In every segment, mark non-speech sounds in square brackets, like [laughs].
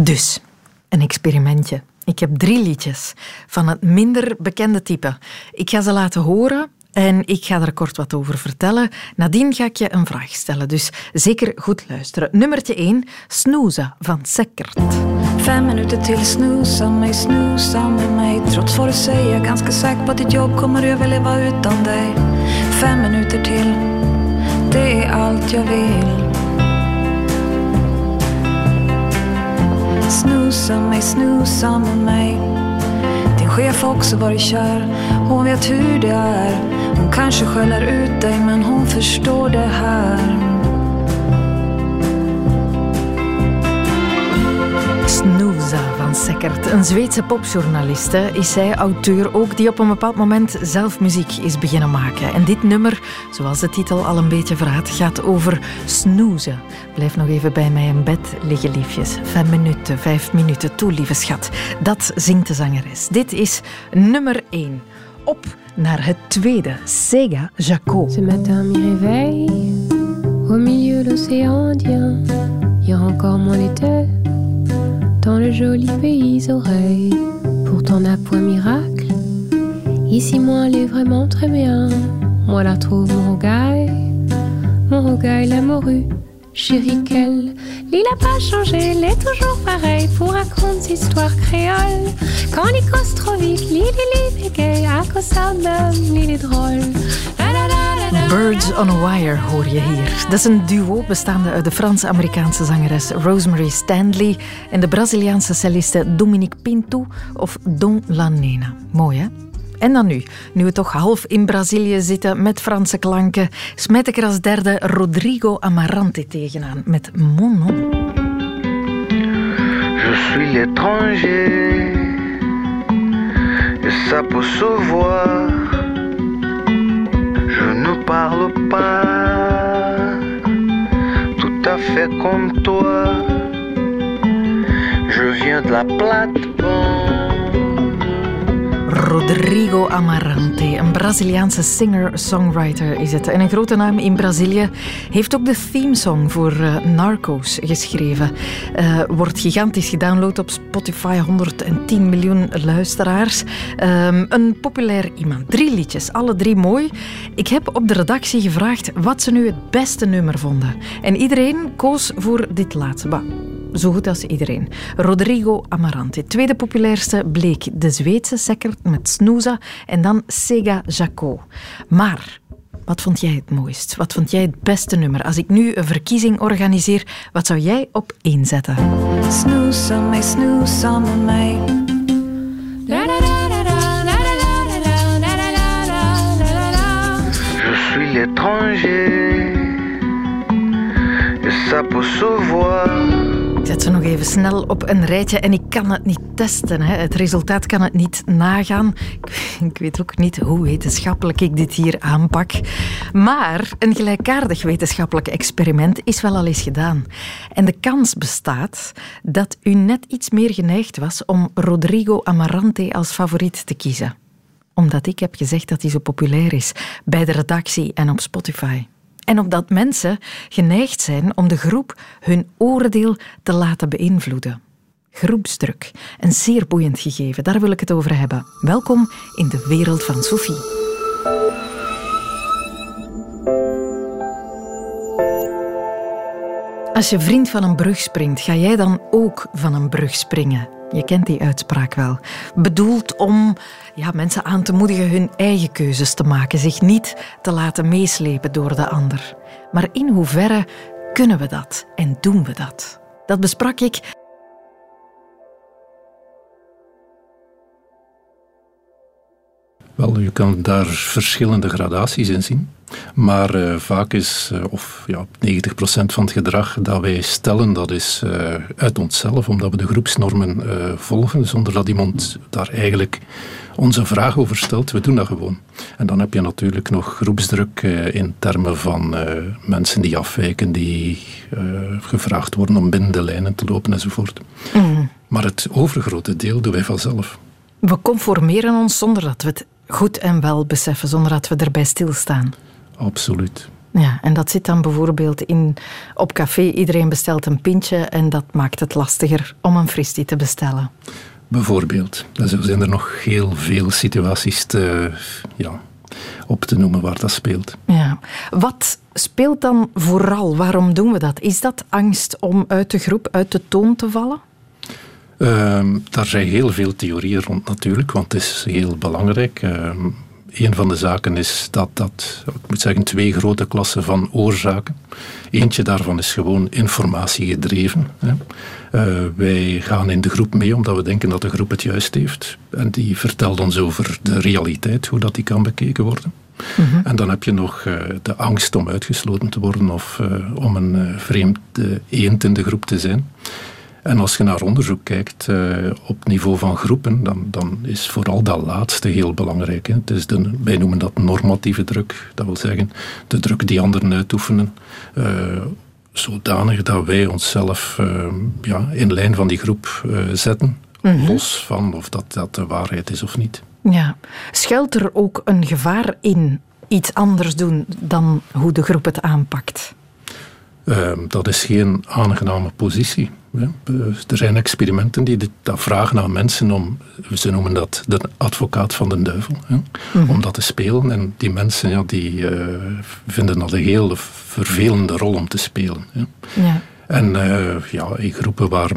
Dus, een experimentje. Ik heb drie liedjes van het minder bekende type. Ik ga ze laten horen en ik ga er kort wat over vertellen. Nadien ga ik je een vraag stellen, dus zeker goed luisteren. Nummertje 1, Snoeza van Sekkert. Fem minuter till snusa mig, snusa med mig Trots vad du säger, ganska säker på ditt jobb kommer överleva utan dig Fem minuter till, det är allt jag vill Snusa mig, snusa med mig. Din chef har också varit kär Hon vet hur det är. Hon kanske skäller ut dig men hon förstår det här. Snooza van Sekkert, een Zweedse popjournaliste, is zij auteur ook die op een bepaald moment zelf muziek is beginnen maken. En dit nummer, zoals de titel al een beetje verraadt, gaat over snoezen. Blijf nog even bij mij in bed liggen, liefjes. Vijf minuten, vijf minuten, toe, lieve schat. Dat zingt de zangeres. Dit is nummer 1. Op naar het tweede, Sega Jaco. Ce matin, réveille au milieu de l'océan Indien. Encore mon était dans le joli pays oreilles. Pourtant n'a point miracle. Ici, moi, elle est vraiment très bien. Moi, la trouve mon rogaille, mon rogaille, la morue. Chérie, qu'elle, l'île a pas changé, elle est toujours pareille pour raconter histoires créoles. Quand l'île cause trop vite, l'île est libre gay, à cause ça même, l'île est drôle? Birds on a Wire hoor je hier. Dat is een duo bestaande uit de Frans-Amerikaanse zangeres Rosemary Stanley en de Braziliaanse celliste Dominique Pinto of Don La Nena. Mooi hè? En dan nu, nu we toch half in Brazilië zitten met Franse klanken, smijt ik er als derde Rodrigo Amarante tegenaan met Mon Nom. Je suis l'étranger, et ça peut. Je ne parle pas tout à fait comme toi. Je viens de la plate-bande. Rodrigo Amarante, een Braziliaanse singer-songwriter is het. En een grote naam in Brazilië heeft ook de themesong voor eh, Narcos geschreven. Eh, wordt gigantisch gedownload op Spotify, 110 miljoen luisteraars. Ehm, een populair iemand. Drie liedjes, alle drie mooi. Ik heb op de redactie gevraagd wat ze nu het beste nummer vonden. En iedereen koos voor dit laatste zo goed als iedereen. Rodrigo Amarante. Tweede populairste bleek de Zweedse sekker met Snoeza en dan Sega Jaco. Maar wat vond jij het mooist? Wat vond jij het beste nummer? Als ik nu een verkiezing organiseer, wat zou jij op één zetten? Snooza, mij, snooza, mij. L'étranger. Zet ze nog even snel op een rijtje en ik kan het niet testen. Hè. Het resultaat kan het niet nagaan. Ik weet ook niet hoe wetenschappelijk ik dit hier aanpak. Maar een gelijkaardig wetenschappelijk experiment is wel al eens gedaan. En de kans bestaat dat u net iets meer geneigd was om Rodrigo Amarante als favoriet te kiezen. Omdat ik heb gezegd dat hij zo populair is bij de redactie en op Spotify. En omdat mensen geneigd zijn om de groep hun oordeel te laten beïnvloeden. Groepsdruk, een zeer boeiend gegeven, daar wil ik het over hebben. Welkom in de wereld van Sophie. Als je vriend van een brug springt, ga jij dan ook van een brug springen? Je kent die uitspraak wel. Bedoeld om ja, mensen aan te moedigen hun eigen keuzes te maken, zich niet te laten meeslepen door de ander. Maar in hoeverre kunnen we dat en doen we dat? Dat besprak ik Wel, je kan daar verschillende gradaties in zien. Maar eh, vaak is, eh, of ja, 90% van het gedrag dat wij stellen, dat is eh, uit onszelf, omdat we de groepsnormen volgen, zonder dat iemand daar eigenlijk onze vraag over stelt. We doen dat gewoon. En dan heb je natuurlijk nog groepsdruk in termen van mensen die afwijken, die gevraagd worden om binnen de lijnen te lopen enzovoort. Maar het overgrote deel doen wij vanzelf. We conformeren ons zonder dat we het goed en wel beseffen, zonder dat we erbij stilstaan. Absoluut. Ja, en dat zit dan bijvoorbeeld in, op café, iedereen bestelt een pintje en dat maakt het lastiger om een fristie te bestellen. Bijvoorbeeld. En zo zijn er nog heel veel situaties te, ja, op te noemen waar dat speelt. Ja. Wat speelt dan vooral? Waarom doen we dat? Is dat angst om uit de groep, uit de toon te vallen? Uh, daar zijn heel veel theorieën rond natuurlijk, want het is heel belangrijk. Uh, een van de zaken is dat, dat, ik moet zeggen, twee grote klassen van oorzaken. Eentje daarvan is gewoon informatiegedreven. Hè. Uh, wij gaan in de groep mee omdat we denken dat de groep het juist heeft. En die vertelt ons over de realiteit, hoe dat die kan bekeken worden. Mm En dan heb je nog uh, de angst om uitgesloten te worden of uh, om een vreemde eend in de groep te zijn. En als je naar onderzoek kijkt uh, op niveau van groepen, dan, dan is vooral dat laatste heel belangrijk. Hè. Het is de, wij noemen dat normatieve druk. Dat wil zeggen, de druk die anderen uitoefenen. Uh, zodanig dat wij onszelf uh, ja, in lijn van die groep zetten. Mm -hmm. Los van of dat, dat de waarheid is of niet. Ja. Schuilt er ook een gevaar in iets anders doen dan hoe de groep het aanpakt? Ehm, dat is geen aangename positie. Er zijn experimenten die dat vragen aan mensen om, ze noemen dat de advocaat van de duivel, hè, mm. om dat te spelen. En die mensen ja, die, uh, vinden dat een heel vervelende rol om te spelen. Ja. En uh, ja, in groepen waar,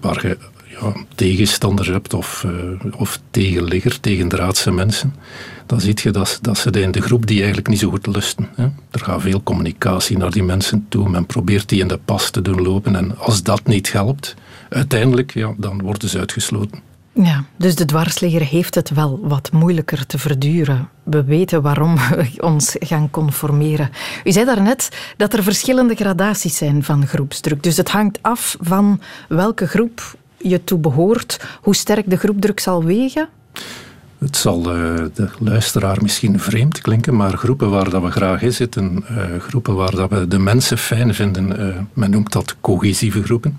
waar je ja, tegenstanders hebt of, uh, of tegenligger, tegendraadse mensen, dan zie je dat, dat ze in de groep die eigenlijk niet zo goed lusten. Hè. Er gaat veel communicatie naar die mensen toe, men probeert die in de pas te doen lopen en als dat niet helpt, uiteindelijk, ja, dan worden ze uitgesloten. Ja, dus de dwarsligger heeft het wel wat moeilijker te verduren. We weten waarom [laughs] we ons gaan conformeren. U zei daarnet dat er verschillende gradaties zijn van groepsdruk. Dus het hangt af van welke groep je toe behoort, hoe sterk de groepdruk zal wegen? Het zal uh, de luisteraar misschien vreemd klinken, maar groepen waar dat we graag in zitten, uh, groepen waar dat we de mensen fijn vinden, uh, men noemt dat cohesieve groepen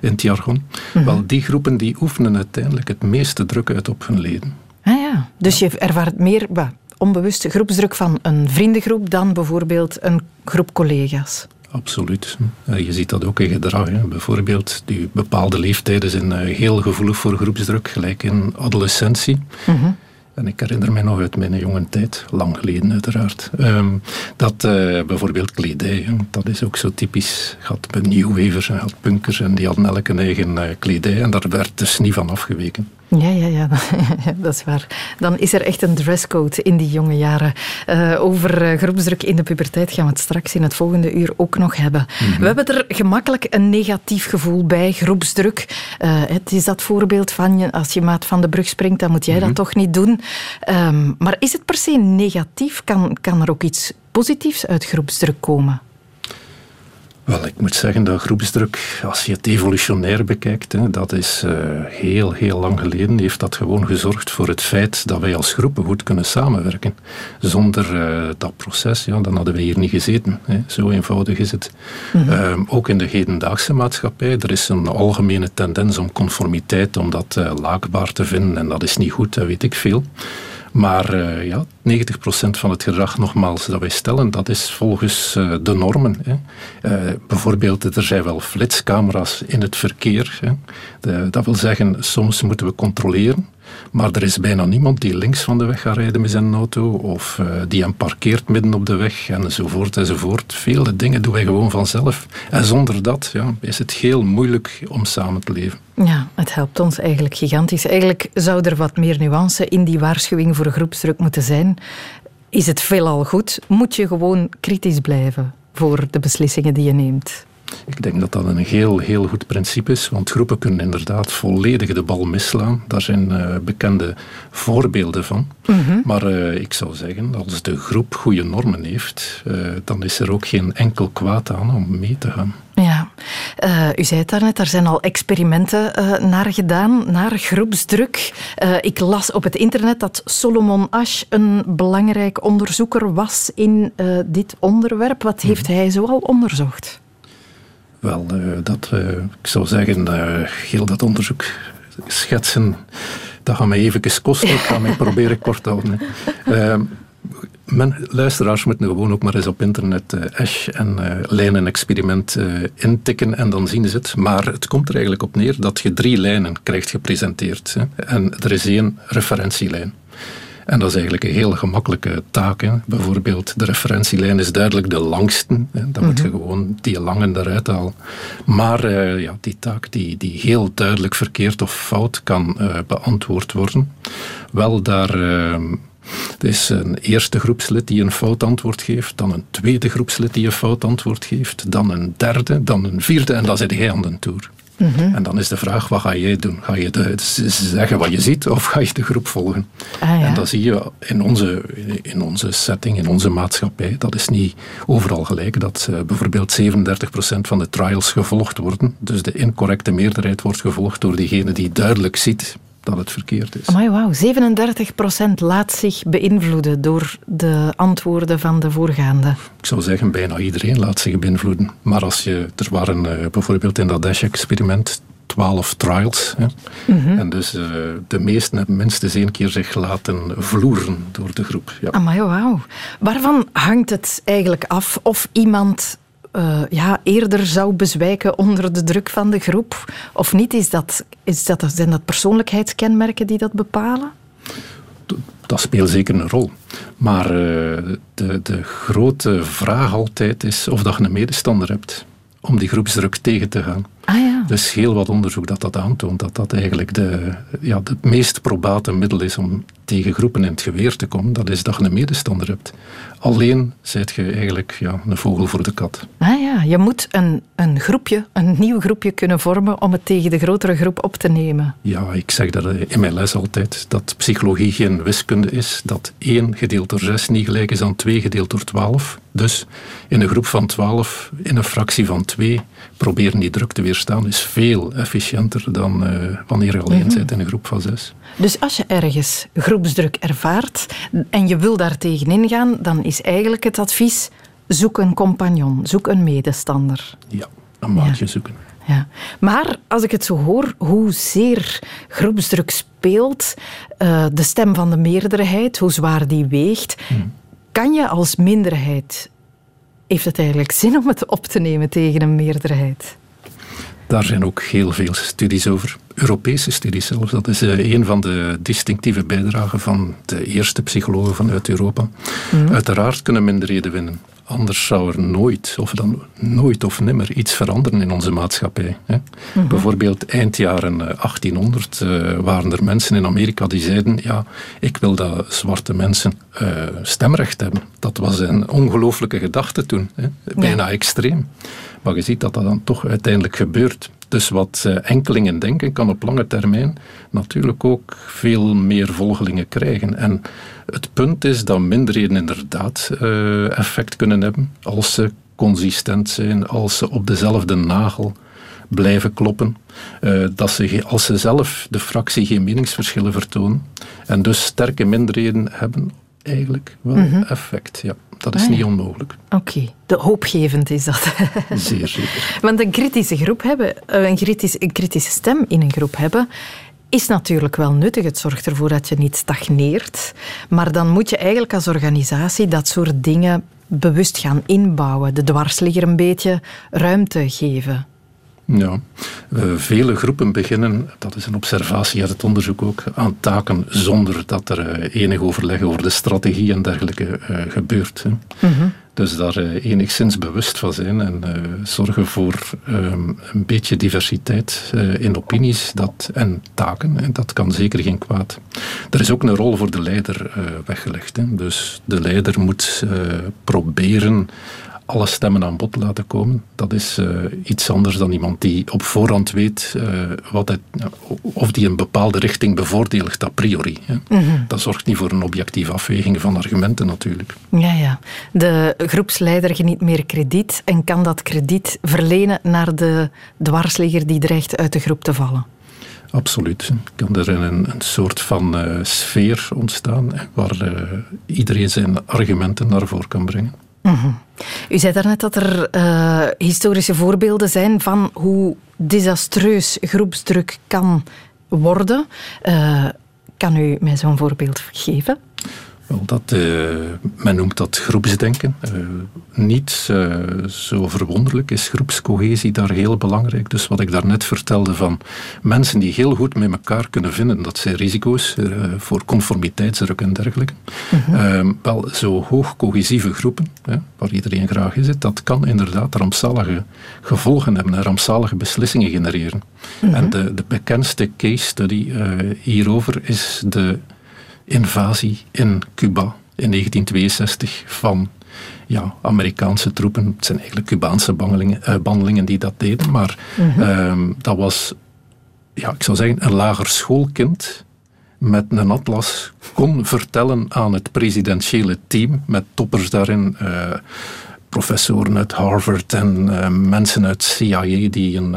in het jargon. Mm -hmm. Wel, die groepen die oefenen uiteindelijk het meeste druk uit op hun leden. Ah ja, dus je ervaart meer bah, onbewuste groepsdruk van een vriendengroep dan bijvoorbeeld een groep collega's. Absoluut. Je ziet dat ook in gedrag. Hè. Bijvoorbeeld, die bepaalde leeftijden zijn heel gevoelig voor groepsdruk, gelijk in adolescentie. Mm -hmm. En ik herinner mij nog uit mijn jonge tijd, lang geleden uiteraard, um, dat uh, bijvoorbeeld kledij, dat is ook zo typisch. Je had New Wavers en had punkers en die hadden elk een eigen uh, kledij en daar werd dus niet van afgeweken. Ja, ja, ja, [laughs] dat is waar. Dan is er echt een dresscode in die jonge jaren. Uh, over uh, groepsdruk in de puberteit gaan we het straks in het volgende uur ook nog hebben. Mm -hmm. We hebben er gemakkelijk een negatief gevoel bij, groepsdruk. Uh, het is dat voorbeeld van, als je maat van de brug springt, dan moet jij mm -hmm. dat toch niet doen. Um, maar is het per se negatief? Kan, kan er ook iets positiefs uit groepsdruk komen? Wel, ik moet zeggen dat groepsdruk, als je het evolutionair bekijkt, hè, dat is uh, heel, heel lang geleden, heeft dat gewoon gezorgd voor het feit dat wij als groepen goed kunnen samenwerken. Zonder uh, dat proces, ja, dan hadden we hier niet gezeten. Hè. Zo eenvoudig is het. Mm -hmm. uh, ook in de hedendaagse maatschappij, er is een algemene tendens om conformiteit, om dat laakbaar te vinden, en dat is niet goed, dat weet ik veel. Maar uh, ja, 90% van het gedrag, nogmaals, dat wij stellen, dat is volgens uh, de normen. Hè. Uh, bijvoorbeeld, er zijn wel flitscamera's in het verkeer. Hè. Dat wil zeggen, soms moeten we controleren. Maar er is bijna niemand die links van de weg gaat rijden met zijn auto of uh, die hem parkeert midden op de weg enzovoort enzovoort. Vele dingen doen wij gewoon vanzelf. En zonder dat ja, is het heel moeilijk om samen te leven. Ja, het helpt ons eigenlijk gigantisch. Eigenlijk zou er wat meer nuance in die waarschuwing voor groepsdruk moeten zijn. Is het veelal goed? Moet je gewoon kritisch blijven voor de beslissingen die je neemt? Ik denk dat dat een heel, heel goed principe is, want groepen kunnen inderdaad volledig de bal misslaan. Daar zijn uh, bekende voorbeelden van. Mm -hmm. Maar uh, ik zou zeggen, als de groep goede normen heeft, uh, dan is er ook geen enkel kwaad aan om mee te gaan. Ja, u zei het daarnet, er zijn al experimenten naar gedaan, naar groepsdruk. ik las op het internet dat Solomon Asch een belangrijk onderzoeker was in dit onderwerp. Wat heeft -hmm. hij zoal onderzocht? Wel, uh, dat, uh, ik zou zeggen, heel dat onderzoek schetsen, dat gaat mij even kosten. Ik ga mij proberen kort te houden. men, luisteraars moeten gewoon ook maar eens op internet uh, en lijnen-experiment uh, intikken en dan zien ze het. Maar het komt er eigenlijk op neer dat je drie lijnen krijgt gepresenteerd. Hè. En er is één referentielijn. En dat is eigenlijk een heel gemakkelijke taak. Hè. Bijvoorbeeld, de referentielijn is duidelijk de langste. Hè. Dan moet je mhm. gewoon die lange eruit halen. Maar uh, ja, die taak die, die heel duidelijk verkeerd of fout kan uh, beantwoord worden, wel daar... Uh, er is een eerste groepslid die een fout antwoord geeft, dan een tweede groepslid die een fout antwoord geeft, dan een derde, dan een vierde en dan zit hij aan de toer. En dan is de vraag, wat ga jij doen? Ga je de, zeggen wat je ziet of ga je de groep volgen? Ah, ja. En dat zie je in onze, in onze setting, in onze maatschappij. Dat is niet overal gelijk. Dat uh, bijvoorbeeld 37% van de trials gevolgd worden. Dus de incorrecte meerderheid wordt gevolgd door diegene die duidelijk ziet dat het verkeerd is. Maar wauw, 37% laat zich beïnvloeden door de antwoorden van de voorgaande. Ik zou zeggen, bijna iedereen laat zich beïnvloeden. Maar als je, er waren uh, bijvoorbeeld in dat Dash-experiment 12 trials. Hè. Mhm. En dus uh, de meesten hebben minstens één keer zich laten vloeren door de groep. Ja. Amai, wauw. Waarvan hangt het eigenlijk af of iemand uh, ja, eerder zou bezwijken onder de druk van de groep? Of niet? Is dat, is dat, zijn dat persoonlijkheidskenmerken die dat bepalen? Dat speelt zeker een rol. Maar uh, de, de grote vraag altijd is of dat je een medestander hebt om die groepsdruk tegen te gaan. Ah, ja. Dus heel wat onderzoek dat dat aantoont, dat dat eigenlijk de, ja, het meest probate middel is om tegen groepen in het geweer te komen, dat is dat je een medestander hebt. Alleen zijt je eigenlijk ja, een vogel voor de kat. Ah ja, je moet een, een groepje, een nieuw groepje kunnen vormen om het tegen de grotere groep op te nemen. Ja, ik zeg dat in mijn les altijd, dat psychologie geen wiskunde is, dat 1 gedeeld door 6 niet gelijk is aan 2 gedeeld door 12. Dus in een groep van 12, in een fractie van 2, proberen die druk te weerstaan is veel efficiënter dan uh, wanneer je alleen mm bent in een groep van 6. Dus als je ergens groepsdruk ervaart en je wil daar tegenin gaan, dan is eigenlijk het advies: zoek een compagnon, zoek een medestander. Ja, een maatje zoeken. Ja. Maar als ik het zo hoor, hoezeer groepsdruk speelt, uh, de stem van de meerderheid, hoe zwaar die weegt, hmm. kan je als minderheid, heeft het eigenlijk zin om het op te nemen tegen een meerderheid? Daar zijn ook heel veel studies over. Europese studies zelfs. Dat is uh, een van de distinctieve bijdragen van de eerste psychologen vanuit Europa. Mhm. Uiteraard kunnen minderheden winnen. Anders zou er nooit, of dan nooit of nimmer, iets veranderen in onze maatschappij. Hè. Mhm. Bijvoorbeeld eind jaren 1800 uh, eh, waren er mensen in Amerika die zeiden: Ja, ik wil dat zwarte mensen uh, stemrecht hebben. Dat was een ongelooflijke gedachte toen, hè. bijna extreem. Maar je ziet dat dat dan toch uiteindelijk gebeurt. Dus wat eh, enkelingen denken, kan op lange termijn natuurlijk ook veel meer volgelingen krijgen. En het punt is dat minderheden inderdaad uh, effect kunnen hebben als ze consistent zijn, als ze op dezelfde nagel blijven kloppen. Uh, dat ze, als ze zelf de fractie geen meningsverschillen vertonen en dus sterke minderheden hebben eigenlijk wel mhm. effect. Ja. Dat is ah, niet onmogelijk. Oké, de hoopgevend is dat. [laughs] Zeer zeker. Want een kritische groep hebben, eh, een, kritisch, een kritische stem in een groep hebben, is natuurlijk wel nuttig. Het zorgt ervoor dat je niet stagneert. Maar dan moet je eigenlijk als organisatie dat soort dingen bewust gaan inbouwen. De dwarsligger een beetje ruimte geven. Ja, vele groepen beginnen, dat is een observatie uit het onderzoek ook, aan taken zonder dat er eh, enig overleg over de strategie en dergelijke uh, gebeurt. Hè. Mhm. Dus daar enigszins bewust van zijn en zorgen voor ehm, een beetje diversiteit in opinies dat, en taken. En dat kan zeker geen kwaad. Er is ook een rol voor de leider weggelegd. Hè. Dus de leider moet proberen alle stemmen aan bod laten komen. Dat is uh, iets anders dan iemand die op voorhand weet uh, wat het, of die een bepaalde richting bevoordeelt a priori. Mm -hmm. Dat zorgt niet voor een objectieve afweging van argumenten natuurlijk. Ja, ja. De groepsleider geniet meer krediet en kan dat krediet verlenen naar de dwarsligger die dreigt uit de groep te vallen. Absoluut. Kan er een, een soort van uh, sfeer ontstaan waar iedereen zijn argumenten naar voren kan brengen. Mhm. U zei daarnet dat er uh, historische voorbeelden zijn van hoe desastreus groepsdruk kan worden. Uh, kan u mij zo'n voorbeeld geven? Wel, dat, uh, men noemt dat groepsdenken. Uh, niet uh, zo verwonderlijk is groepscohesie daar heel belangrijk. Dus wat ik daarnet vertelde van mensen die heel goed met elkaar kunnen vinden, dat zijn risico's voor conformiteitsdruk en dergelijke. -hmm. wel, zo hoog cohesieve groepen, waar iedereen graag in zit, dat kan inderdaad rampzalige gevolgen hebben en rampzalige beslissingen genereren. Mhm. En de, de bekendste case study hierover is de invasie in Cuba in 1962 van ja, Amerikaanse troepen. Het zijn eigenlijk Cubaanse bandelingen, uh, die dat deden, maar mhm. ehm, dat was, ja, ik zou zeggen, een lager schoolkind met een atlas kon vertellen aan het presidentiële team, met toppers daarin, uh, professoren uit Harvard en uh, mensen uit CIA die een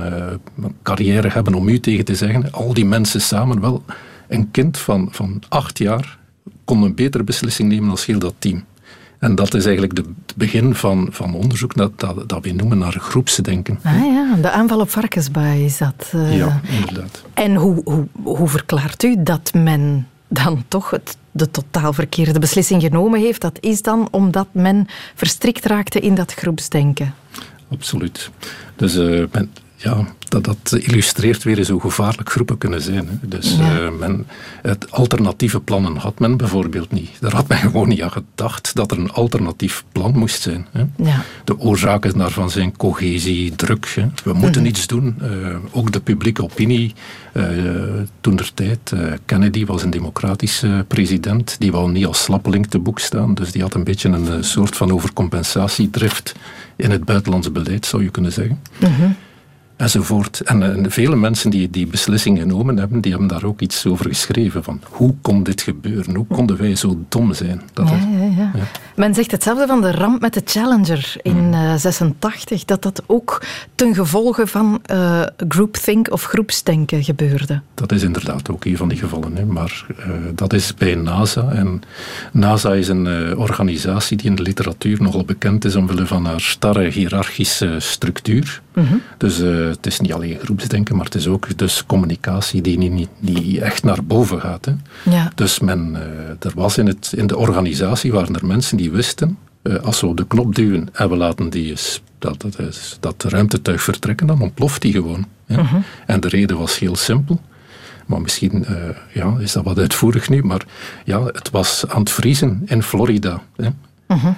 carrière hebben om u tegen te zeggen, al die mensen samen wel een kind van, van acht jaar kon een betere beslissing nemen als heel dat team. En dat is eigenlijk de, het begin van, van onderzoek dat, dat, dat we noemen naar groepsdenken. Ah ja, de aanval op Varkensbaai is dat. Uh, ja, inderdaad. En hoe, hoe, hoe verklaart u dat men dan toch het, de totaal verkeerde beslissing genomen heeft? Dat is dan omdat men verstrikt raakte in dat groepsdenken. Absoluut. Dus uh, men, ja, dat, dat illustreert weer eens hoe gevaarlijk groepen kunnen zijn. Hè. Dus uh, men, het alternatieve plannen had men bijvoorbeeld niet. Daar had men [laughs] gewoon niet aan gedacht dat er een alternatief plan moest zijn. Hè. Ja. De oorzaken daarvan zijn cohesie, druk. Hè. We moeten mm iets doen. Uh, ook de publieke opinie. Uh, toen der tijd, Kennedy was een democratische president. Die wou niet als slappeling te boek staan. Dus die had een beetje een soort van overcompensatiedrift in het buitenlandse beleid, zou je kunnen zeggen. Mm enzovoort. En, en, vele mensen die die beslissing genomen hebben, die hebben daar ook iets over geschreven. Van hoe kon dit gebeuren? Hoe konden wij zo dom zijn? Dat ja, ja, ja. ja, Men zegt hetzelfde van de ramp met de Challenger in 86, dat dat ook ten gevolge van uh, groupthink of groepsdenken gebeurde. Dat is inderdaad ook een van die gevallen. Hè. Maar uh, dat is bij NASA. En NASA is een uh, organisatie die in de literatuur nogal bekend is omwille van haar starre hiërarchische structuur. Mm -hmm. Dus het is niet alleen groepsdenken, maar het is ook dus communicatie die niet, echt naar boven gaat. Hè. Ja. Dus men, uh, er was in, het, in de organisatie waren er mensen die wisten, uh, als we op de knop duwen en we laten die, dat, dat, is, dat ruimtetuig vertrekken, dan ontploft die gewoon. Hè. Uh -huh. En de reden was heel simpel. Maar misschien uh, ja, is dat wat uitvoerig nu, maar ja, het was aan het vriezen in Florida. Hè.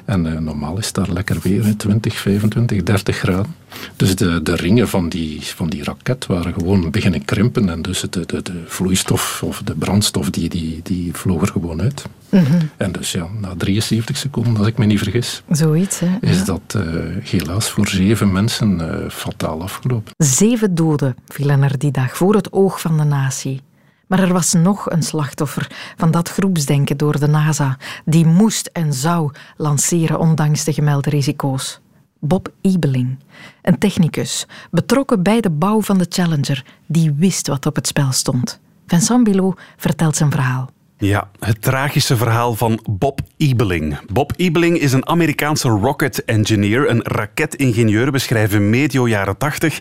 En uh, normaal is daar lekker weer, 20, 25, 30 graden. Dus de, de ringen van die, van die raket waren gewoon beginnen krimpen. En dus de, de, de vloeistof of de brandstof die, die, die vloog er gewoon uit. Mhm. En dus ja, na 73 seconden, als ik me niet vergis, Zoiets, hè? is dat uh, helaas voor zeven mensen uh, fataal afgelopen. Zeven doden vielen er die dag voor het oog van de natie. Maar er was nog een slachtoffer van dat groepsdenken door de NASA, die moest en zou lanceren ondanks de gemelde risico's. Bob Ebeling, een technicus, betrokken bij de bouw van de Challenger, die wist wat op het spel stond. Vincent Bilot vertelt zijn verhaal. Ja, het tragische verhaal van Bob Ebeling. Bob Ebeling is een Amerikaanse rocket engineer, een raketingenieur, beschrijven medio jaren 80.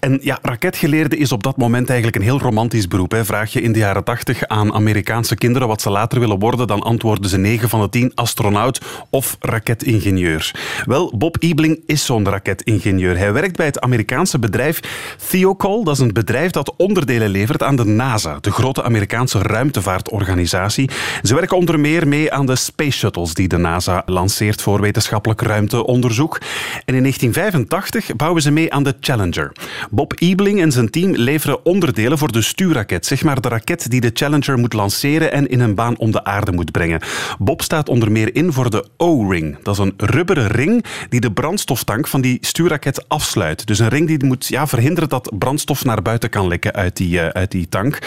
En ja, raketgeleerde is op dat moment eigenlijk een heel romantisch beroep. Hè. Vraag je in de jaren 80 aan Amerikaanse kinderen wat ze later willen worden, dan antwoorden ze 9 van de 10 astronaut of raketingenieur. Wel, Bob Ebeling is zo'n raketingenieur. Hij werkt bij het Amerikaanse bedrijf Theocol. Dat is een bedrijf dat onderdelen levert aan de NASA, de grote Amerikaanse ruimtevaartorganisatie. Ze werken onder meer mee aan de Space Shuttles die de NASA lanceert voor wetenschappelijk ruimteonderzoek. En in 1985 bouwen ze mee aan de Challenger. Bob Ebeling en zijn team leveren onderdelen voor de stuurraket, zeg maar de raket die de Challenger moet lanceren en in een baan om de aarde moet brengen. Bob staat onder meer in voor de O-ring. Dat is een rubberen ring die de brandstoftank van die stuurraket afsluit. Dus een ring die moet ja, verhinderen dat brandstof naar buiten kan lekken uit die, uh, uit die tank.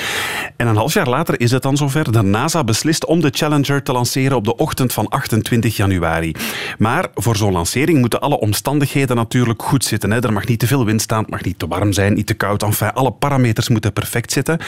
En een half jaar later is het dan zover. De NASA beslist om de Challenger te lanceren op de ochtend van 28 januari. Maar voor zo'n lancering moeten alle omstandigheden natuurlijk goed zitten. Hè. Er mag niet te veel wind staan, het mag niet te warm zijn, niet te koud. Enfin, alle parameters moeten perfect zitten.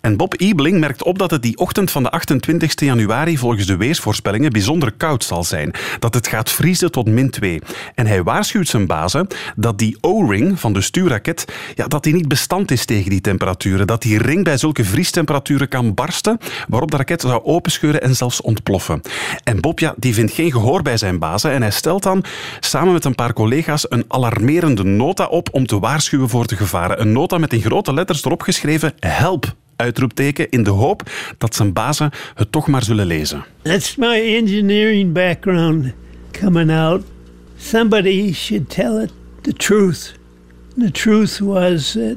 En Bob Ebeling merkt op dat het die ochtend van de 28 januari volgens de weersvoorspellingen bijzonder koud zal zijn. Dat het gaat vriezen tot min 2. En hij waarschuwt zijn bazen dat die O-ring van de stuurraket ja, dat die niet bestand is tegen die temperaturen. Dat die ring bij zulke vriestemperaturen kan barsten, waarop de raket zou openscheuren en zelfs ontploffen. En Bob ja, die vindt geen gehoor bij zijn bazen en hij stelt dan samen met een paar collega's een alarmerende nota op om te waarschuwen voor de gevaren. Een nota met in grote letters erop geschreven help uitroepteken in de hoop dat zijn bazen het toch maar zullen lezen. That's my engineering background coming out. Somebody should tell it the truth. The truth was that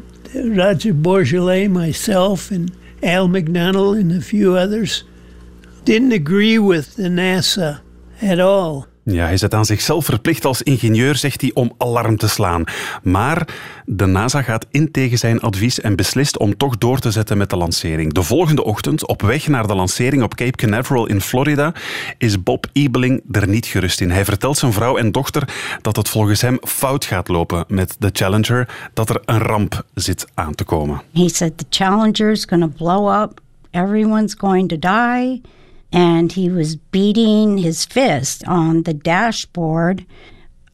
Roger Bourgeois, myself, and Al McDonnell and a few others didn't agree with the NASA at all. Ja, hij zet aan zichzelf verplicht als ingenieur, zegt hij, om alarm te slaan. Maar de NASA gaat in tegen zijn advies en beslist om toch door te zetten met de lancering. De volgende ochtend, op weg naar de lancering op Cape Canaveral in Florida, is Bob Ebeling er niet gerust in. Hij vertelt zijn vrouw en dochter dat het volgens hem fout gaat lopen met de Challenger, dat er een ramp zit aan te komen. He said the Challenger is going to blow up. Everyone's going to die. And he was beating his fist on the dashboard.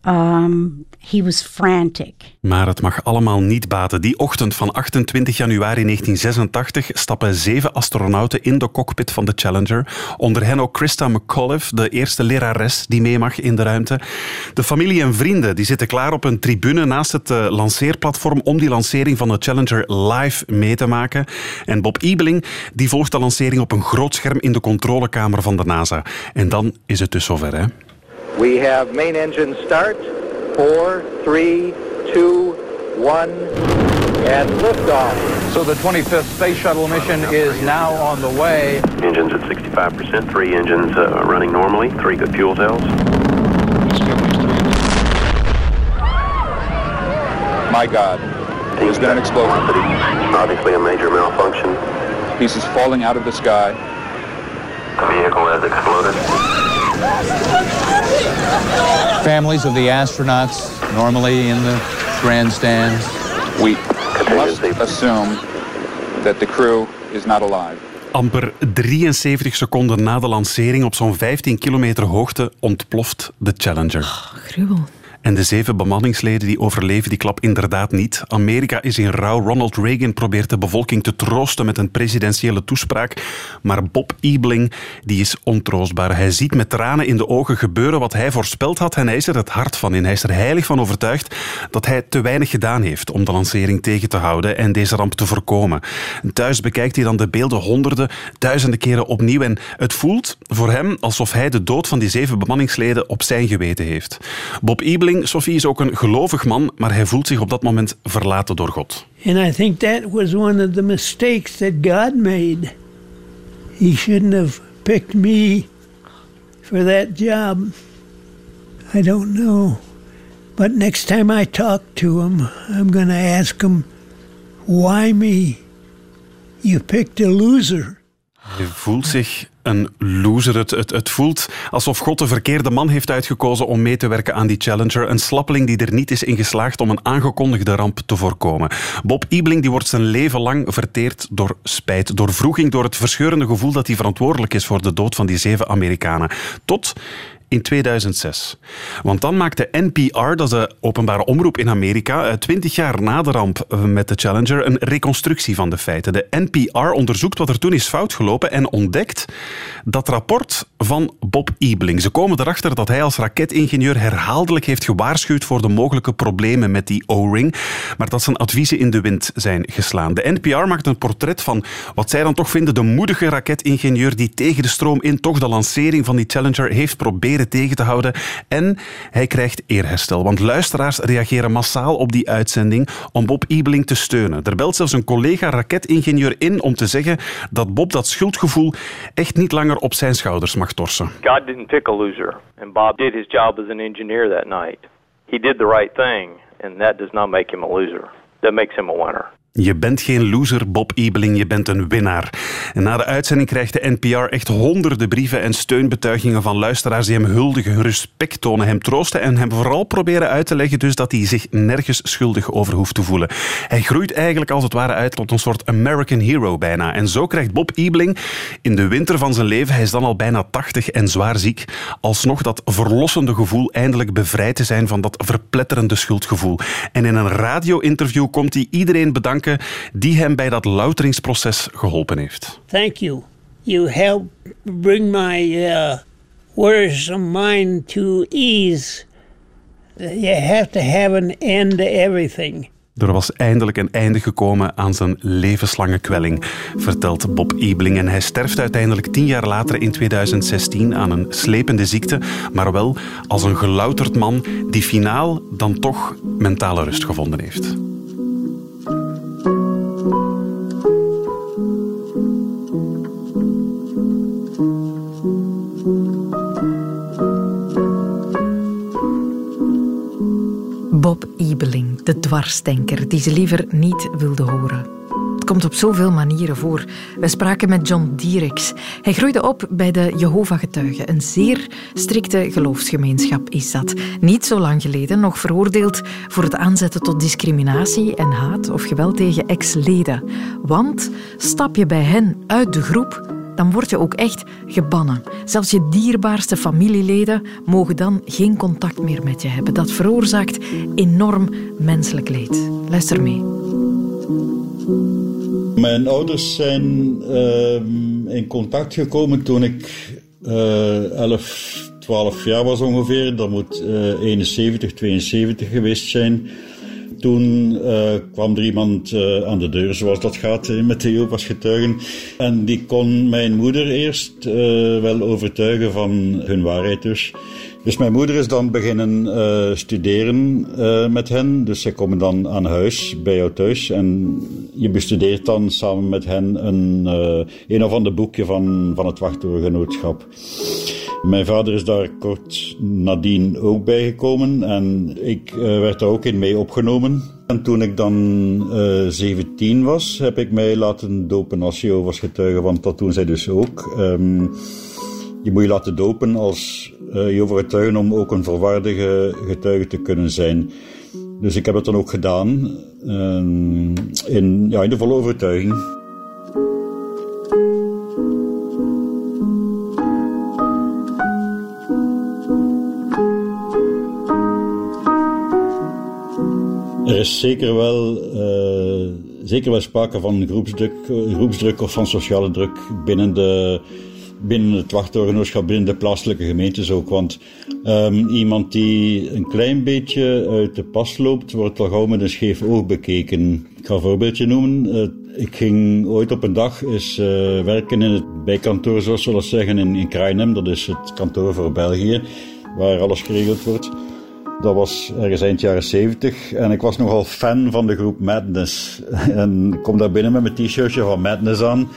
Um, he was frantic. Maar het mag allemaal niet baten. Die ochtend van 28 januari 1986 stappen zeven astronauten in de cockpit van de Challenger. Onder hen ook Christa McAuliffe, de eerste lerares die mee mag in de ruimte. De familie en vrienden die zitten klaar op een tribune naast het uh, lanceerplatform om die lancering van de Challenger live mee te maken. En Bob Ebeling die volgt de lancering op een groot scherm in de controlekamer van de NASA. En dan is het dus zover, hè? We have main engine start. Four, three, two, one, and liftoff. So the 25th Space Shuttle mission is now on the way. Engines at 65%, three engines uh, running normally, three good fuel cells. My God, there's been an explosion. Obviously a major malfunction. Pieces falling out of the sky. The vehicle has exploded. Families of the astronauts normally in the grandstands. We must assume that the crew is not alive. Amper 73 seconden na de lancering op zo'n 15 kilometer hoogte ontploft de Challenger. Oh, gruwel. En de zeven bemanningsleden die overleven die klap inderdaad niet. Amerika is in rouw. Ronald Reagan probeert de bevolking te troosten met een presidentiële toespraak. Maar Bob Ebeling die is ontroostbaar. Hij ziet met tranen in de ogen gebeuren wat hij voorspeld had en hij is er het hart van in. Hij is er heilig van overtuigd dat hij te weinig gedaan heeft om de lancering tegen te houden en deze ramp te voorkomen. Thuis bekijkt hij dan de beelden honderden, duizenden keren opnieuw en het voelt voor hem alsof hij de dood van die zeven bemanningsleden op zijn geweten heeft. Bob Ebeling Sophie is ook een gelovig man, maar hij voelt zich op dat moment verlaten door God. And I think that was one of the mistakes that God made. He shouldn't have picked me for that job. I don't know. But next time I talk to him, I'm going to ask him, why me? You picked a loser. Hij voelt zich een loser. Het, het, het, voelt alsof God de verkeerde man heeft uitgekozen om mee te werken aan die Challenger. Een slappeling die er niet is in geslaagd om een aangekondigde ramp te voorkomen. Bob Ebeling die wordt zijn leven lang verteerd door spijt, door vroeging, door het verscheurende gevoel dat hij verantwoordelijk is voor de dood van die zeven Amerikanen. Tot in 2006. Want dan maakte NPR, dat is de openbare omroep in Amerika, eh, twintig jaar na de ramp eh, met de Challenger, een reconstructie van de feiten. De NPR onderzoekt wat er toen is fout gelopen en ontdekt dat rapport van Bob Ebeling. Ze komen erachter dat hij als raketingenieur herhaaldelijk heeft gewaarschuwd voor de mogelijke problemen met die O-ring, maar dat zijn adviezen in de wind zijn geslaan. De NPR maakt een portret van wat zij dan toch vinden de moedige raketingenieur die tegen de stroom in toch de lancering van die Challenger heeft proberen tegen te houden. En hij krijgt eerherstel, want luisteraars reageren massaal op die uitzending om Bob Ebeling te steunen. Er belt zelfs een collega raketingenieur in om te zeggen dat Bob dat schuldgevoel echt niet langer op zijn schouders mag torsen. God didn't pick a loser, and Bob did his job as an engineer that night. He did the right thing, and that does not make him a loser. That makes him a winner. Je bent geen loser, Bob Ebeling, je bent een winnaar. En na de uitzending krijgt de NPR echt honderden brieven en steunbetuigingen van luisteraars die hem huldigen, hun respect tonen, hem troosten en hem vooral proberen uit te leggen dus dat hij zich nergens schuldig over hoeft te voelen. Hij groeit eigenlijk als het ware uit tot een soort American hero bijna. En zo krijgt Bob Ebeling in de winter van zijn leven, hij is dan al bijna 80 en zwaar ziek, alsnog dat verlossende gevoel eindelijk bevrijd te zijn van dat verpletterende schuldgevoel. En in een radio-interview komt hij iedereen bedanken bedanken die hem bij dat louteringsproces geholpen heeft. Thank you. You help bring my uh, mind to ease. You have to have an end to everything. Er was eindelijk een einde gekomen aan zijn levenslange kwelling, vertelt Bob Ebeling. En hij sterft uiteindelijk tien jaar later in 2016 aan een slepende ziekte, maar wel als een gelouterd man die finaal dan toch mentale rust gevonden heeft. Bob Ebeling, de dwarsdenker die ze liever niet wilde horen. Komt op zoveel manieren voor. We spraken met John Dierix. Hij groeide op bij de Jehovah-getuigen. Een zeer strikte geloofsgemeenschap is dat. Niet zo lang geleden nog veroordeeld voor het aanzetten tot discriminatie en haat of geweld tegen ex-leden. Want stap je bij hen uit de groep, dan word je ook echt gebannen. Zelfs je dierbaarste familieleden mogen dan geen contact meer met je hebben. Dat veroorzaakt enorm menselijk leed. Luister mee. Mijn ouders zijn ehm, in contact gekomen toen ik uh, 11, 12 jaar was ongeveer. Dat moet uh, 71, 72 geweest zijn. Toen uh, kwam er iemand uh, aan de deur, zoals dat gaat met de Jehovah's getuigen. En die kon mijn moeder eerst wel overtuigen van hun waarheid dus. Dus mijn moeder is dan beginnen studeren met hen. Dus zij komen dan aan huis, bij jou thuis. En je bestudeert dan samen met hen een, een of ander boekje van, van het wachttoorgenootschap. Mijn vader is daar kort nadien ook bijgekomen en ik uh, werd daar ook in mee opgenomen. En toen ik dan uh, 17 was, heb ik mij laten dopen als Jehovah's getuige, want dat doen zij dus ook. Um, je moet je laten dopen als uh, Jehovah's getuige om ook een volwaardige getuige te kunnen zijn. Dus ik heb het dan ook gedaan, um, in, ja, in de volle overtuiging. Er is zeker wel, uh, zeker wel sprake van groepsdruk, groepsdruk of van sociale druk binnen, de, binnen het wachtorgenootschap, binnen de plaatselijke gemeentes ook. Want um, iemand die een klein beetje uit de pas loopt, wordt al gauw met een scheef oog bekeken. Ik ga een voorbeeldje noemen. Uh, ik ging ooit op een dag eens uh, werken in het bijkantoor, zoals we dat zeggen, in, in. Dat is het kantoor voor België, waar alles geregeld wordt. Dat was ergens eind jaren 70 en ik was nogal fan van de groep Madness. [laughs] En ik kom daar binnen met mijn t-shirtje van Madness aan.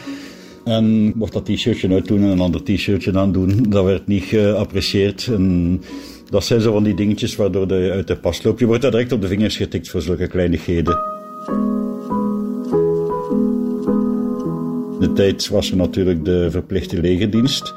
En mocht dat t-shirtje uitdoen en een ander t-shirtje aandoen, dat werd niet geapprecieerd. En dat zijn zo van die dingetjes waardoor je uit de pas loopt. Je wordt daar direct op de vingers getikt voor zulke kleinigheden. De tijd was er natuurlijk de verplichte legerdienst.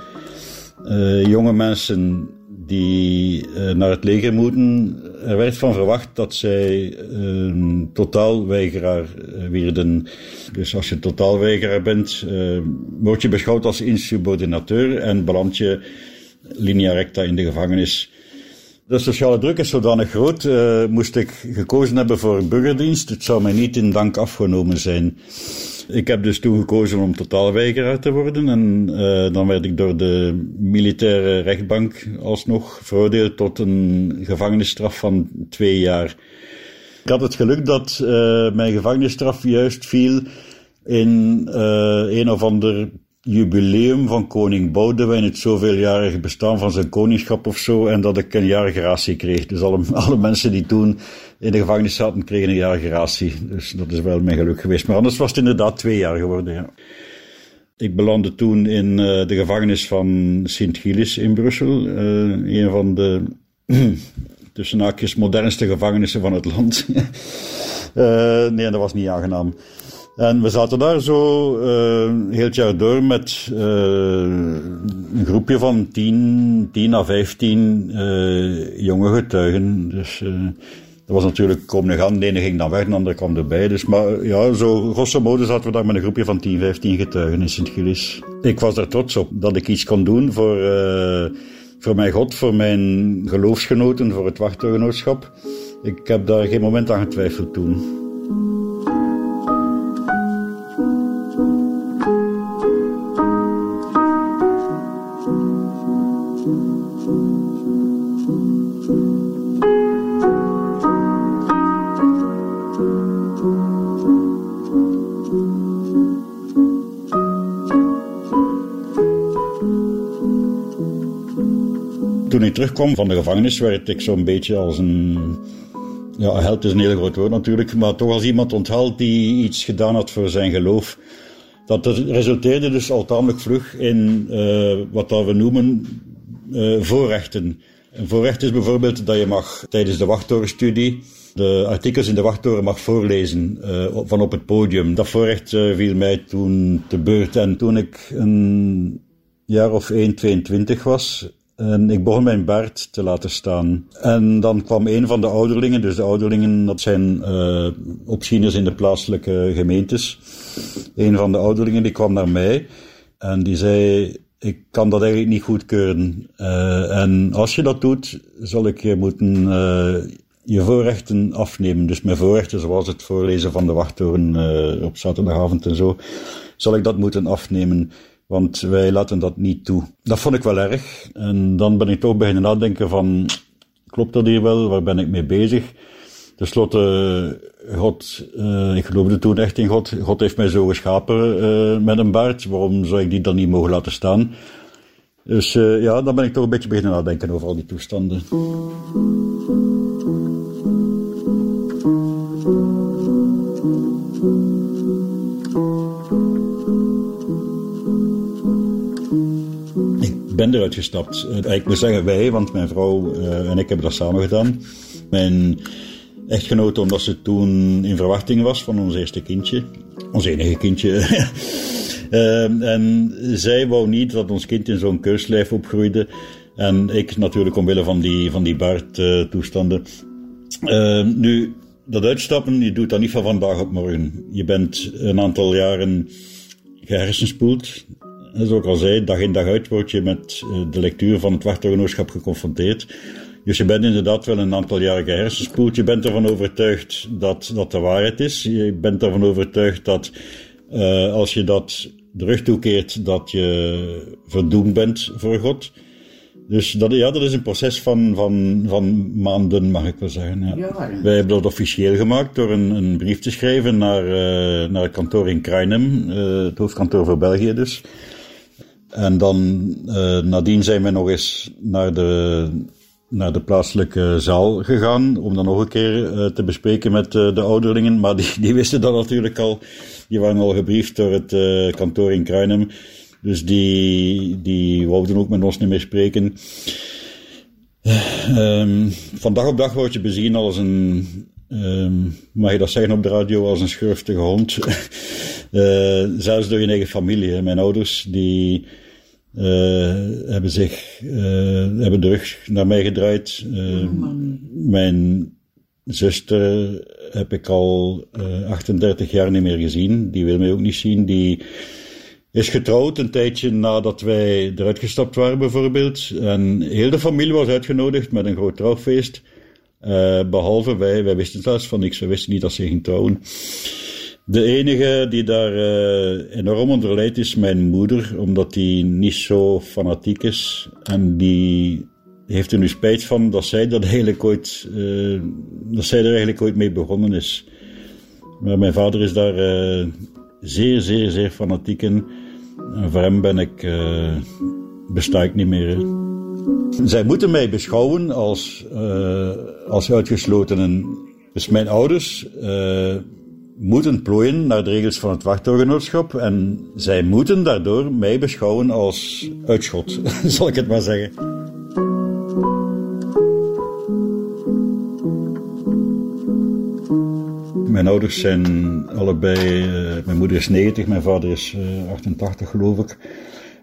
Uh, jonge mensen die uh, naar het leger moeten. Er werd van verwacht dat zij een totaalweigeraar uh, werden. Dus als je totaalweigeraar bent, uh, word je beschouwd als insubordinateur en beland je linea recta in de gevangenis. De sociale druk is zodanig groot. Uh, moest ik gekozen hebben voor burgerdienst, het zou mij niet in dank afgenomen zijn. Ik heb dus toen gekozen om totaalweigeraar te worden. En uh, dan werd ik door de militaire rechtbank alsnog veroordeeld tot een gevangenisstraf van twee jaar. Ik had het geluk dat uh, mijn gevangenisstraf juist viel in uh, een of ander jubileum van koning Boudewijn, het zoveeljarige bestaan van zijn koningschap of zo, en dat ik een jaar gratie kreeg. Dus alle, [laughs] alle mensen die toen in de gevangenis zaten, kregen een jaar gratie. Dus dat is wel mijn geluk geweest. Maar anders was het inderdaad twee jaar geworden, ja. Ik belandde toen in uh, de gevangenis van Sint-Gilles in Brussel. Uh, een van de, [clears throat] tussen haakjes, modernste gevangenissen van het land. uh, [laughs] nee, dat was niet aangenaam. En we zaten daar zo heel jaar door met een groepje van 10, 10 à 15 uh, jonge getuigen. Dus dat was natuurlijk komen en gaan. De ene ging dan weg, de andere kwam erbij. Dus, maar ja, zo grosso modo zaten we daar met een groepje van 10, 15 getuigen in Sint-Gilles. Ik was er trots op dat ik iets kon doen voor, voor mijn God, voor mijn geloofsgenoten, voor het wachtgenootschap. Ik heb daar geen moment aan getwijfeld toen. Terugkwam van de gevangenis, werd ik zo'n beetje als een. Ja, held is een heel groot woord natuurlijk, maar toch als iemand onthaald die iets gedaan had voor zijn geloof. Dat resulteerde dus al tamelijk vlug in uh, wat dat we noemen uh, voorrechten. Een voorrecht is bijvoorbeeld dat je mag tijdens de wachttorenstudie de artikels in de wachttoren mag voorlezen uh, van op het podium. Dat voorrecht viel mij toen te beurt. En toen ik een jaar of 1, 22 was, en ik begon mijn baard te laten staan. En dan kwam een van de ouderlingen, dus de ouderlingen, dat zijn uh, opzieners in de plaatselijke gemeentes. Een van de ouderlingen die kwam naar mij en die zei: Ik kan dat eigenlijk niet goedkeuren. Uh, en als je dat doet, zal ik je moeten uh, je voorrechten afnemen. Dus mijn voorrechten, zoals het voorlezen van de wachttoren op zaterdagavond en zo, zal ik dat moeten afnemen. Want wij laten dat niet toe. Dat vond ik wel erg. En dan ben ik toch beginnen nadenken van, klopt dat hier wel? Waar ben ik mee bezig? Ten slotte, God, uh, ik geloofde toen echt in God. God heeft mij zo geschapen uh, met een baard. Waarom zou ik die dan niet mogen laten staan? Dus uh, ja, dan ben ik toch een beetje beginnen nadenken over al die toestanden. Ben eruit gestapt. Eh, ik moet zeggen wij, want mijn vrouw uh, en ik hebben dat samen gedaan. Mijn echtgenote, omdat ze toen in verwachting was van ons eerste kindje. Ons enige kindje. uh, [laughs] en zij wou niet dat ons kind in zo'n keurslijf opgroeide. En ik natuurlijk omwille van die, van die baardtoestanden. Nu, dat uitstappen, je doet dat niet van vandaag op morgen. Je bent een aantal jaren gehersenspoeld zoals ik al zei, dag in dag uit word je met eh, de lectuur van het wachtgenootschap geconfronteerd. Dus je bent inderdaad wel een aantal jaren gehersenspoeld. Je bent ervan overtuigd dat dat de waarheid is. Je bent ervan overtuigd dat uh, als je dat de rug toekeert, dat je verdoemd bent voor God. Dus dat, ja, dat is een proces van, van, van maanden, mag ik wel zeggen. Ja. ja Wij hebben dat officieel gemaakt door een, een brief te schrijven naar, uh, naar het kantoor in Kruinem, uh, het hoofdkantoor voor België dus. En dan uh, nadien zijn we nog eens naar de, naar de plaatselijke zaal gegaan. Om dan nog een keer uh, te bespreken met uh, de ouderlingen. Maar die, die wisten dat natuurlijk al. Die waren al gebriefd door het kantoor in Kruinem. Dus die, die wouden ook met ons niet meer spreken. Um, van dag op dag word je bezien als een, um, mag je dat zeggen op de radio, als een schurftige hond. [laughs] uh, zelfs door je eigen familie. Mijn ouders, die uh, hebben zich, uh, hebben de rug naar mij gedraaid. Uh, mijn zuster heb ik al 38 jaar niet meer gezien. Die wil mij ook niet zien. Die is getrouwd een tijdje nadat wij eruit gestapt waren bijvoorbeeld. En heel de familie was uitgenodigd met een groot trouwfeest. behalve wij, wij wisten zelfs van niks. We wisten niet dat ze ging trouwen. De enige die daar uh, enorm onder leidt is mijn moeder, omdat die niet zo fanatiek is. En die heeft er nu spijt van dat zij, dat eigenlijk ooit, uh, dat zij er eigenlijk ooit mee begonnen is. Maar mijn vader is daar uh, zeer, zeer, zeer fanatiek in. En voor hem ben ik, besta ik niet meer. Zij moeten mij beschouwen als, als uitgeslotenen. Dus mijn ouders moeten plooien naar de regels van het wachtorgenootschap en zij moeten daardoor mij beschouwen als uitschot, [laughs] zal ik het maar zeggen. Mijn ouders zijn allebei, uh, mijn moeder is 90, mijn vader is uh, 88 geloof ik.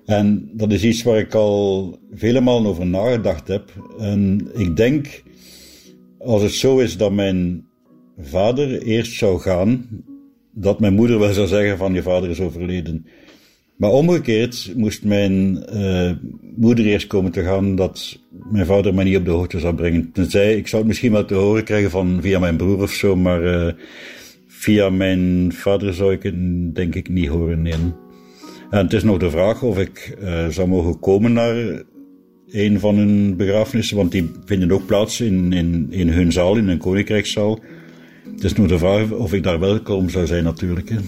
En dat is iets waar ik al vele malen over nagedacht heb. En ik denk, als het zo is dat mijn vader eerst zou gaan, dat mijn moeder wel zou zeggen van je vader is overleden. Maar omgekeerd moest mijn uh, moeder eerst komen te gaan dat mijn vader mij niet op de hoogte zou brengen. Tenzij, ik zou het misschien wel te horen krijgen van via mijn broer of zo, maar uh, via mijn vader zou ik het denk ik niet horen, nee. En het is nog de vraag of ik uh, zou mogen komen naar een van hun begrafenissen, want die vinden ook plaats in, in, in hun zaal, in hun koninkrijkszaal. Het is nu de vraag of ik daar welkom zou zijn natuurlijk. Hè.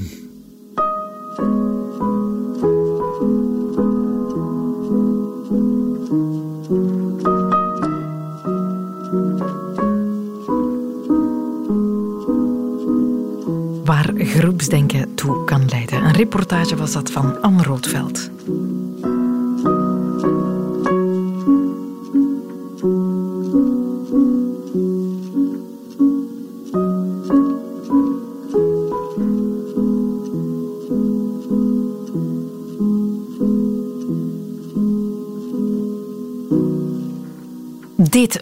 Waar groepsdenken toe kan leiden. Een reportage was dat van Anne Roodveld.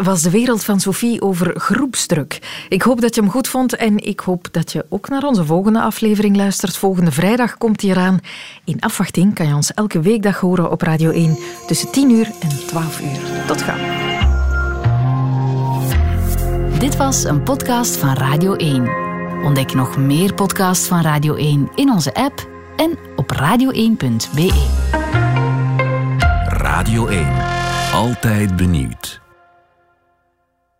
Was de wereld van Sophie over groepsdruk. Ik hoop dat je hem goed vond en ik hoop dat je ook naar onze volgende aflevering luistert. Volgende vrijdag komt hij eraan. In afwachting kan je ons elke weekdag horen op Radio 1 tussen 10 uur en 12 uur. Tot gauw. Dit was een podcast van Radio 1. Ontdek nog meer podcasts van Radio 1 in onze app en op radio1.be. Radio 1. Altijd benieuwd.